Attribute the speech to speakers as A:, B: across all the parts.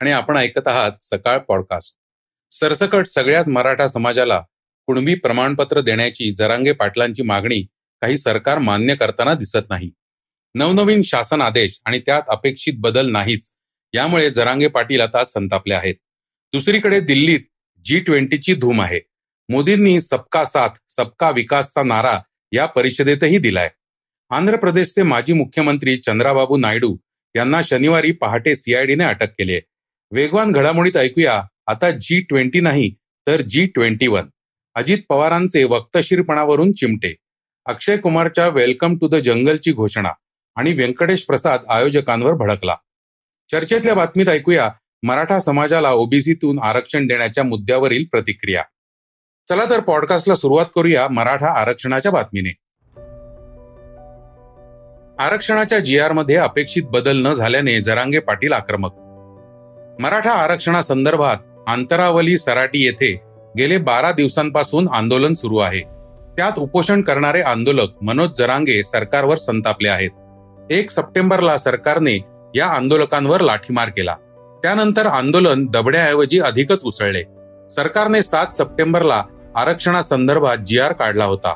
A: आणि आपण ऐकत आहात सकाळ पॉडकास्ट. सरसकट सगळ्याच मराठा समाजाला कुणबी प्रमाणपत्र देण्याची जरांगे पाटलांची मागणी काही सरकार मान्य करताना दिसत नाही. नवनवीन शासन आदेश आणि त्यात अपेक्षित बदल नाहीच यामुळे जरांगे पाटील आता संतापले आहेत. दुसरीकडे दिल्लीत जी ट्वेंटीची धूम आहे. मोदींनी सबका साथ सबका विकासचा नारा या परिषदेतही दिलाय. आंध्र प्रदेशचे माजी मुख्यमंत्री चंद्राबाबू नायडू यांना शनिवारी पहाटे सीआयडीने अटक केली आहे. वेगवान घडामोडीत ऐकूया. आता जी ट्वेंटी नाही तर जी ट्वेंटी वन अजित पवारांचे वक्तशीरपणावरून चिमटे. अक्षय कुमारच्या वेलकम टू द जंगलची घोषणा आणि व्यंकटेश प्रसाद आयोजकांवर भडकला. चर्चेतल्या बातमीत ऐकूया मराठा समाजाला ओबीसीतून आरक्षण देण्याच्या मुद्द्यावरील प्रतिक्रिया. चला तर पॉडकास्टला सुरुवात करूया मराठा आरक्षणाच्या बातमीने. आरक्षणाच्या जी आरमध्ये अपेक्षित बदल न झाल्याने जरांगे पाटील आक्रमक मराठा आरक्षणासंदर्भात आंतरावली सराटी येथे गेले बारा दिवसांपासून आंदोलन सुरू आहे. त्यात उपोषण करणारे आंदोलक मनोज जरांगे सरकारवर संतापले आहेत. एक सप्टेंबरला सरकारने या आंदोलकांवर लाठीमार केला. त्यानंतर आंदोलन दबड्याऐवजी अधिकच उसळले. सरकारने सात सप्टेंबरला आरक्षणासंदर्भात जी आर काढला होता.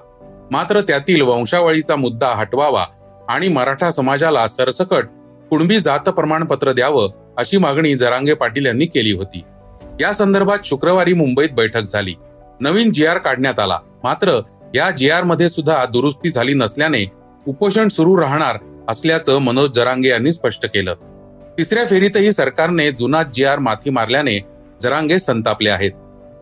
A: मात्र त्यातील वंशावळीचा मुद्दा हटवावा आणि मराठा समाजाला सरसकट कुणबी जात प्रमाणपत्र द्यावं अशी मागणी जरांगे पाटील यांनी केली होती. या संदर्भात शुक्रवारी मुंबईत बैठक झाली. नवीन जी आर काढण्यात आला. मात्र या जी आरमध्ये सुद्धा दुरुस्ती झाली नसल्याने उपोषण सुरू राहणार असल्याचं मनोज जरांगे यांनी स्पष्ट केलं. तिसऱ्या फेरीतही सरकारने जुना जी आर माथी मारल्याने जरांगे संतापले आहेत.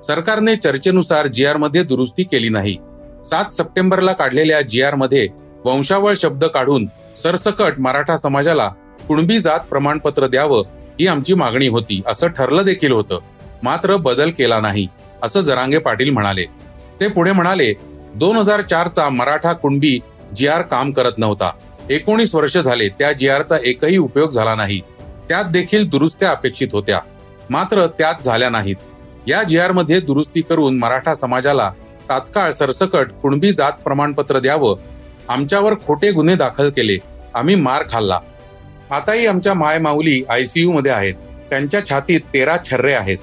A: सरकारने चर्चेनुसार जी आरमध्ये दुरुस्ती केली नाही. सात सप्टेंबरला काढलेल्या जी आरमध्ये वंशावळ शब्द काढून सरसकट मराठा समाजाला कुणबी जात प्रमाणपत्र द्यावं ही आमची मागणी होती. असं ठरलं देखील होतं. मात्र बदल केला नाही असं जरांगे पाटील म्हणाले. ते पुढे म्हणाले दोन हजार चारचा मराठा कुणबी जी आर काम करत नव्हता. एकोणीस वर्ष झाले त्या जी आरचा एकही उपयोग झाला नाही. त्यात देखील दुरुस्त्या अपेक्षित होत्या. मात्र त्यात झाल्या नाहीत. या जी आरमध्ये दुरुस्ती करून मराठा समाजाला तात्काळ सरसकट कुणबी जात प्रमाणपत्र द्यावं. आमच्यावर खोटे गुन्हे दाखल केले. आम्ही मार खाल्ला. आताही आमच्या माय माऊली आयसीयू मध्ये आहेत. त्यांच्या छातीत तेरा छर्रे आहेत.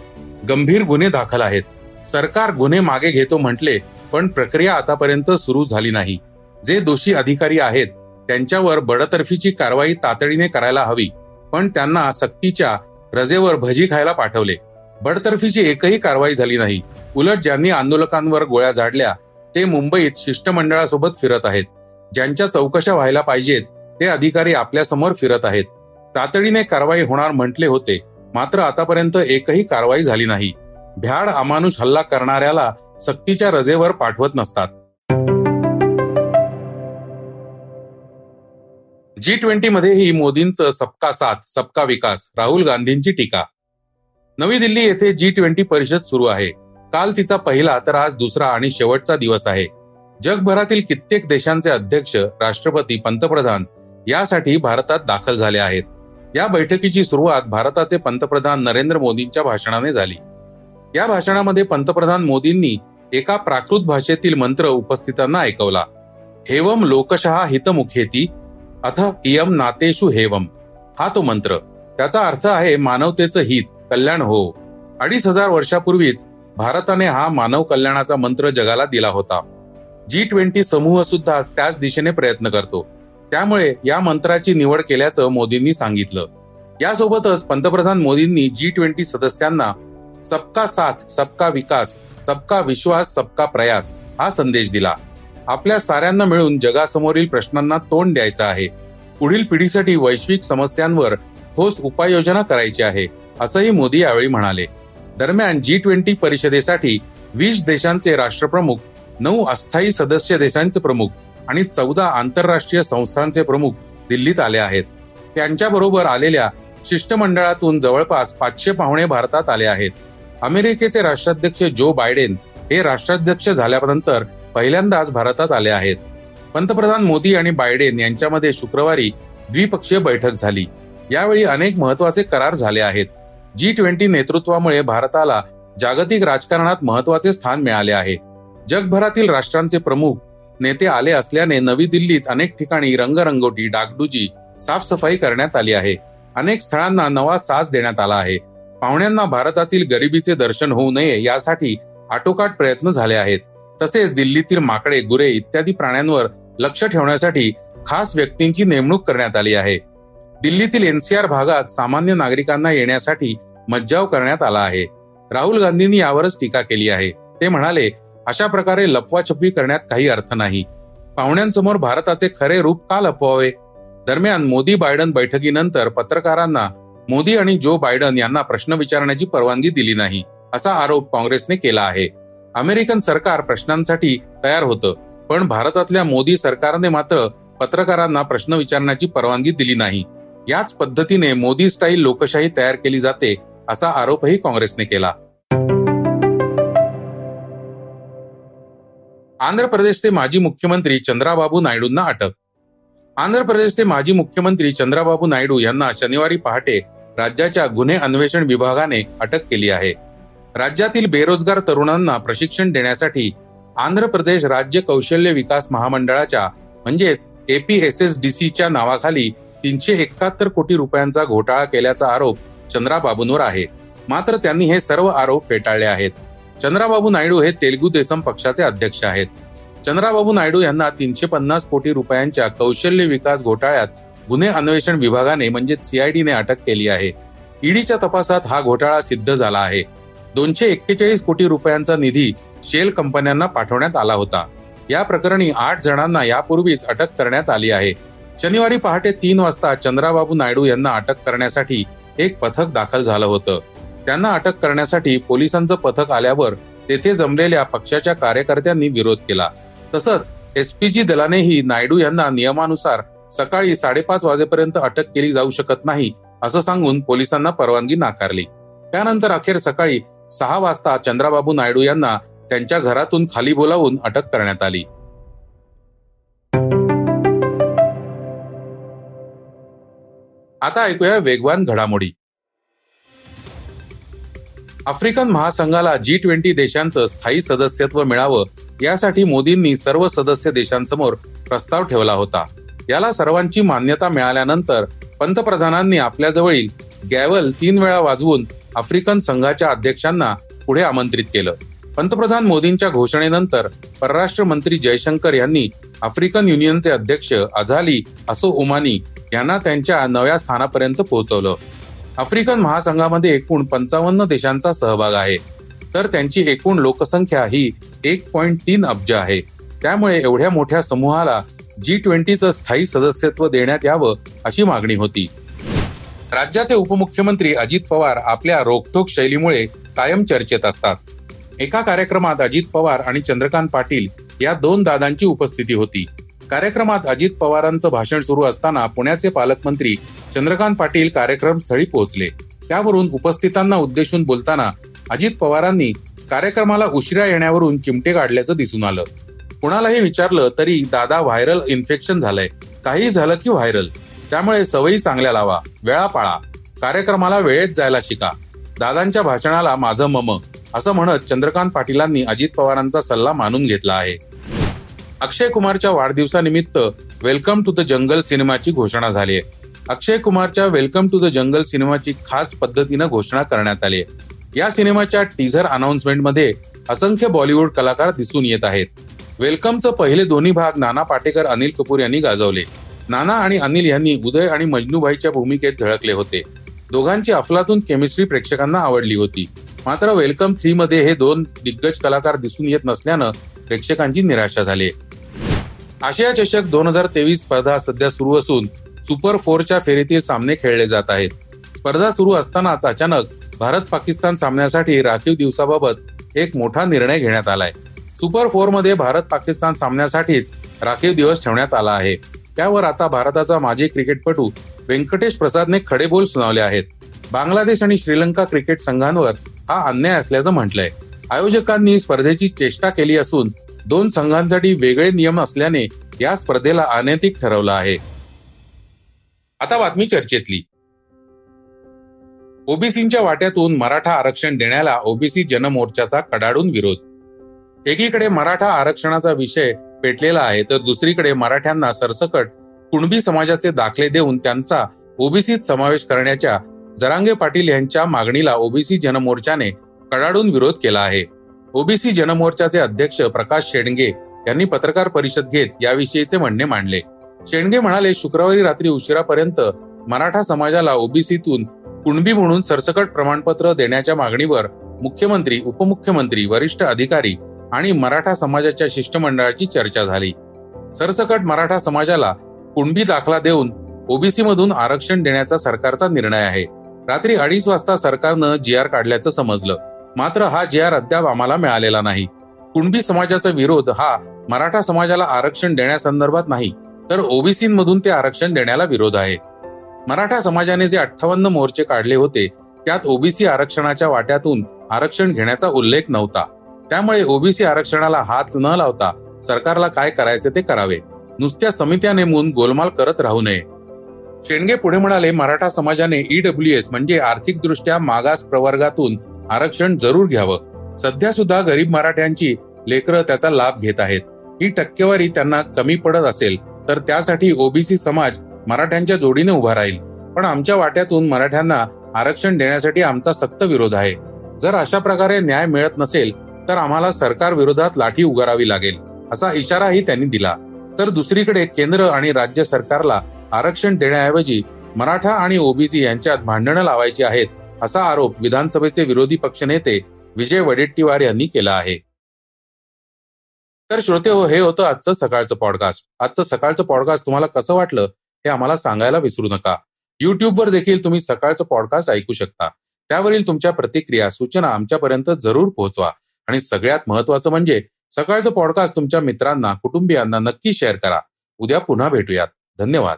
A: गंभीर गुन्हे दाखल आहेत. सरकार गुन्हे मागे घेतो म्हटले पण प्रक्रिया आतापर्यंत सुरू झाली नाही. जे दोषी अधिकारी आहेत त्यांच्यावर बडतर्फीची कारवाई तातडीने करायला हवी. पण त्यांना सक्तीच्या रजेवर भजी खायला पाठवले. बडतर्फीची एकही कारवाई झाली नाही. उलट ज्यांनी आंदोलकांवर गोळ्या झाडल्या ते मुंबईत शिष्टमंडळासोबत फिरत आहेत. ज्यांच्या चौकशा व्हायला पाहिजेत ते अधिकारी आपल्यासमोर फिरत आहेत. तातडीने कारवाई होणार म्हटले होते. मात्र आतापर्यंत एकही कारवाई झाली नाही. भ्याड अमानुष हल्ला करणाऱ्याला सक्तीच्या रजेवर पाठवत नसतात. जी ट्वेंटी मध्येही मोदींचं सबका साथ सबका विकास राहुल गांधींची टीका. नवी दिल्ली येथे जी ट्वेंटी परिषद सुरू आहे. काल तिचा पहिला तर आज दुसरा आणि शेवटचा दिवस आहे. जगभरातील कित्येक देशांचे अध्यक्ष राष्ट्रपती पंतप्रधान यासाठी भारतात दाखल झाले आहेत. या बैठकीची सुरुवात भारताचे पंतप्रधान नरेंद्र मोदींच्या भाषणाने झाली. या भाषणामध्ये पंतप्रधान मोदींनी एका प्राकृत भाषेतील मंत्र उपस्थितांना ऐकवला. हेवम लोकशहा हितमुखेती अथ इयम नातेशु हेवम. हा तो मंत्र. त्याचा अर्थ आहे मानवतेचं हित कल्याण हो. अडीच हजार वर्षापूर्वीच भारताने हा मानव कल्याणाचा मंत्र जगाला दिला होता. जी ट्वेंटी समूह सुद्धा त्याच दिशेने प्रयत्न करतो. त्यामुळे या मंत्राची निवड केल्याचं मोदींनी सांगितलं. यासोबतच पंतप्रधान मोदींनी जी ट्वेंटी सदस्यांना सबका साथ सबका विकास सबका विश्वास सबका प्रयास हा संदेश दिला. आपल्या साऱ्यांना मिळून जगासमोरील प्रश्नांना तोंड द्यायचं आहे. पुढील पिढीसाठी वैश्विक समस्यांवर ठोस उपाययोजना करायची आहे असंही मोदी यावेळी म्हणाले. दरम्यान जी ट्वेंटी परिषदेसाठी वीस देशांचे राष्ट्रप्रमुख नऊ अस्थायी सदस्य देशांचे प्रमुख आणि चौदा आंतरराष्ट्रीय संस्थांचे प्रमुख दिल्लीत आले आहेत. त्यांच्याबरोबर आलेल्या शिष्टमंडळातून जवळपास पाचशे पाहुणे भारतात आले आहेत. अमेरिकेचे राष्ट्राध्यक्ष जो बायडेन हे राष्ट्राध्यक्ष झाल्यानंतर पहिल्यांदाच भारतात आले आहेत. पंतप्रधान मोदी आणि बायडेन यांच्यामध्ये शुक्रवारी द्विपक्षीय बैठक झाली. यावेळी अनेक महत्त्वाचे करार झाले आहेत. जी ट्वेंटी नेतृत्वामुळे भारताला जागतिक राजकारणात महत्त्वाचे स्थान मिळाले आहे. जगभरातील राष्ट्रांचे प्रमुख नेते आले असल्याने नवी दिल्लीत अनेक ठिकाणी रंगरंगोटी डागडुजी साफसफाई करण्यात आली आहे. अनेक स्थळांना नवा साज देण्यात आला आहे. पाहुण्यांना भारतातील गरिबीचे दर्शन होऊ नये यासाठी आटोकाट प्रयत्न झाले आहेत. तसेच दिल्लीतील माकडे गुरे इत्यादी प्राण्यांवर लक्ष ठेवण्यासाठी खास व्यक्तींची नेमणूक करण्यात आली आहे. दिल्लीतील एनसीआर भागात सामान्य नागरिकांना येण्यासाठी मज्जाव करण्यात आला आहे. राहुल गांधींनी यावरच टीका केली आहे. ते म्हणाले अशा प्रकारे लपवाछपवी करण्यात काही अर्थ नाही. पाहुण्यांसमोर भारताचे खरे रूप का लपवावे? दरम्यान मोदी बायडन बैठकीनंतर पत्रकारांना मोदी आणि जो बायडन यांना प्रश्न विचारण्याची परवानगी दिली नाही असा आरोप काँग्रेसने केला आहे. अमेरिकन सरकार प्रश्नांसाठी तयार होतं पण भारतातल्या मोदी सरकारने मात्र पत्रकारांना प्रश्न विचारण्याची परवानगी दिली नाही. याच पद्धतीने मोदी स्टाईल लोकशाही तयार केली जाते असा आरोपही काँग्रेसने केला. आंध्र प्रदेशचे माजी मुख्यमंत्री चंद्राबाबू नायडूंना अटक. आंध्र प्रदेशचे माजी मुख्यमंत्री चंद्राबाबू नायडू यांना शनिवारी पहाटे राज्याच्या गुन्हे अन्वेषण विभागाने अटक केली आहे. राज्यातील बेरोजगार तरुणांना प्रशिक्षण देण्यासाठी आंध्र प्रदेश राज्य कौशल्य विकास महामंडळाच्या म्हणजेच एपीएसएसडीसीच्या नावाखाली तीनशे एकाहत्तर कोटी रुपयांचा घोटाळा केल्याचा आरोप चंद्राबाबूंवर आहे. मात्र त्यांनी हे सर्व आरोप फेटाळले आहेत. चंद्राबाबू नायडू हे तेलगू देसम पक्षाचे अध्यक्ष आहेत. चंद्राबाबू नायडू यांना तीनशे पन्नास कोटी रुपयांच्या कौशल्य विकास घोटाळ्यात गुन्हे अन्वेषण विभागाने म्हणजे सीआयडीने अटक केली आहे. ईडीच्या तपासात हा घोटाळा सिद्ध झाला आहे. दोनशे एक्केचाळीस कोटी रुपयांचा निधी शेल कंपन्यांना पाठवण्यात आला होता. या प्रकरणी आठ जणांना यापूर्वीच अटक करण्यात आली आहे. शनिवारी पहाटे तीन वाजता चंद्राबाबू नायडू यांना अटक करण्यासाठी एक पथक दाखल झालं होतं. त्यांना अटक करण्यासाठी पोलिसांचं पथक आल्यावर तेथे जमलेल्या पक्षाच्या कार्यकर्त्यांनी विरोध केला. तसंच एसपीजी दलानेही नायडू यांना नियमानुसार सकाळी साडेपाच वाजेपर्यंत अटक केली जाऊ शकत नाही असं सांगून पोलिसांना परवानगी नाकारली. त्यानंतर अखेर सकाळी सहा वाजता चंद्राबाबू नायडू यांना त्यांच्या घरातून खाली बोलावून अटक करण्यात आली. आता ऐकूया वेगवान घडामोडी. आफ्रिकन महासंघाला जी ट्वेंटी देशांचं स्थायी सदस्यत्व मिळावं यासाठी मोदींनी सर्व सदस्य देशांसमोर प्रस्ताव ठेवला होता. याला सर्वांची मान्यता मिळाल्यानंतर पंतप्रधानांनी आपल्याजवळील गॅवल तीन वेळा वाजवून आफ्रिकन संघाच्या अध्यक्षांना पुढे आमंत्रित केलं. पंतप्रधान मोदींच्या घोषणेनंतर परराष्ट्र मंत्री जयशंकर यांनी आफ्रिकन युनियनचे अध्यक्ष अझाली असो ओमानी यांना त्यांच्या नव्या स्थानापर्यंत पोहोचवलं. आफ्रिकन महासंघामध्ये एकूण पंचावन्न देशांचा सहभाग आहे. तर त्यांची एकूण लोकसंख्या ही एक पॉइंट तीन अब्ज आहे. त्यामुळे एवढ्या मोठ्या समूहाला जी ट्वेंटीचं स्थायी सदस्यत्व देण्यात यावं अशी मागणी होती. राज्याचे उपमुख्यमंत्री अजित पवार आपल्या रोखोक शैलीमुळे कायम चर्चेत असतात. एका कार्यक्रमात अजित पवार आणि चंद्रकांत पाटील या दोन दादांची उपस्थिती होती. कार्यक्रमात अजित पवारांचं भाषण सुरू असताना पुण्याचे पालकमंत्री चंद्रकांत पाटील कार्यक्रम स्थळी पोहोचले. त्यावरून उपस्थितांना उद्देशून बोलताना अजित पवारांनी कार्यक्रमाला उशिरा येण्यावरून चिमटे काढल्याचं दिसून आलं. कुणालाही विचारलं तरी दादा व्हायरल इन्फेक्शन झालंय. काही झालं की व्हायरल. त्यामुळे सवयी चांगल्या लावा वेळा पाळा. कार्यक्रमाला वेळेत जायला शिका. दादांच्या भाषणाला माझं मम असं म्हणत चंद्रकांत पाटीलांनी अजित पवारांचा सल्ला मानून घेतला आहे. अक्षय कुमारच्या वाढदिवसानिमित्त वेलकम टू द जंगल सिनेमाची घोषणा झाली आहे. अक्षय कुमारच्या वेलकम टू द जंगल सिनेमाची खास पद्धतीनं घोषणा करण्यात आली आहे. या सिनेमाच्या टीझर अनाऊन्समेंटमध्ये असंख्य बॉलिवूड कलाकार दिसून येत आहेत. वेलकमचं पहिले दोन्ही भाग नाना पाटेकर अनिल कपूर यांनी गाजवले. नाना आणि अनिल यांनी उदय आणि मजनूभाईच्या भूमिकेत झळकले होते. दोघांची अफलातून केमिस्ट्री प्रेक्षकांना आवडली होती. मात्र वेलकम थ्री मध्ये हे दोन दिग्गज कलाकार दिसून येत नसल्यानं प्रेक्षकांची निराशा झाली आशिया चषक दोन हजार तेवीस स्पर्धा सध्या सुरू असून सुपर फोरच्या फेरीतील सामने खेळले जात आहेत. स्पर्धा सुरू असतानाच अचानक भारत पाकिस्तान सामन्यासाठी राखीव दिवसाबाबत एक मोठा निर्णय घेण्यात आलाय. सुपर फोरमध्ये भारत पाकिस्तान सामन्यासाठीच राखीव दिवस ठेवण्यात आला आहे. त्यावर आता भारताचा माजी क्रिकेटपटू व्यंकटेश प्रसादने खडे बोल सुनावले आहेत. बांगलादेश आणि श्रीलंका क्रिकेट संघांवर हा अन्याय असल्याचं म्हटलंय. आयोजकांनी स्पर्धेची चेष्टा केली असून दोन संघांसाठी वेगळे नियम असल्याने या स्पर्धेला अनैतिक ठरवलं आहे. आता बातमी चर्चेतली. ओबीसींच्या वाट्यातून मराठा आरक्षण देण्याला ओबीसी जनमोर्चाचा कडाडून विरोध. एकीकडे मराठा आरक्षणाचा विषय पेटलेला आहे तर दुसरीकडे मराठ्यांना सरसकट कुणबी समाजाचे दाखले देऊन त्यांचा ओबीसीत समावेश करण्याच्या जरांगे पाटील यांच्या मागणीला ओबीसी जनमोर्चाने कडाडून विरोध केला आहे. ओबीसी जनमोर्चाचे अध्यक्ष प्रकाश शेडगे यांनी पत्रकार परिषद घेत याविषयीचे म्हणणे मांडले. शेंडगे म्हणाले शुक्रवारी रात्री उशिरापर्यंत मराठा समाजाला ओबीसीतून कुणबी म्हणून सरसकट प्रमाणपत्र देण्याच्या मागणीवर मुख्यमंत्री उपमुख्यमंत्री वरिष्ठ अधिकारी आणि मराठा समाजाच्या शिष्टमंडळाची चर्चा झाली. सरसकट मराठा समाजाला कुणबी दाखला देऊन ओबीसी मधून आरक्षण देण्याचा सरकारचा निर्णय आहे. रात्री अडीच वाजता सरकारनं जी आर काढल्याचं समजलं. मात्र हा जे आर अद्याप आम्हाला मिळालेला नाही. कुणबी समाजाचा विरोध हा मराठा समाजाला आरक्षण देण्यासंदर्भात नाही तर ओबीसीमधून ते आरक्षण देण्याला विरोध आहे. मराठा समाजाने जे अठ्ठावन्न मोर्चे काढले होते त्यात ओबीसी आरक्षणाच्या वाट्यातून आरक्षण घेण्याचा उल्लेख नव्हता. त्यामुळे ओबीसी आरक्षणाला हात न लावता सरकारला काय करायचे ते करावे. नुसत्या समित्या नेमून गोलमाल करत राहू नये. शेंडगे पुढे म्हणाले मराठा समाजाने ईडब्ल्यू एस म्हणजे आर्थिक दृष्ट्या मागास प्रवर्गातून आरक्षण जरूर घ्यावं. सध्या सुद्धा गरीब मराठ्यांची लेकरं त्याचा लाभ घेत आहेत. ही टक्केवारी त्यांना कमी पडत असेल तर त्यासाठी ओबीसी समाज मराठ्यांच्या जोडीने उभा राहील. पण आमच्या वाट्यातून मराठ्यांना आरक्षण देण्यासाठी आमचा सक्त विरोध आहे. जर अशा प्रकारे न्याय मिळत नसेल तर आम्हाला सरकार विरोधात लाठी उगारावी लागेल असा इशाराही त्यांनी दिला. तर दुसरीकडे केंद्र आणि राज्य सरकारला आरक्षण देण्याऐवजी मराठा आणि ओबीसी यांच्यात भांडणं लावायची आहेत असा आरोप विधानसभेचे विरोधी पक्षनेते विजय वडेट्टीवार यांनी केला आहे. तर श्रोते हो हे होतं आजचं सकाळचं पॉडकास्ट आजचं सकाळचं पॉडकास्ट तुम्हाला कसं वाटलं हे आम्हाला सांगायला विसरू नका. युट्यूबवर देखील तुम्ही सकाळचं पॉडकास्ट ऐकू शकता. त्यावरील तुमच्या प्रतिक्रिया सूचना आमच्यापर्यंत जरूर पोहोचवा. आणि सगळ्यात महत्वाचं म्हणजे सकाळचं पॉडकास्ट तुमच्या मित्रांना कुटुंबियांना नक्की शेअर करा. उद्या पुन्हा भेटूयात. धन्यवाद.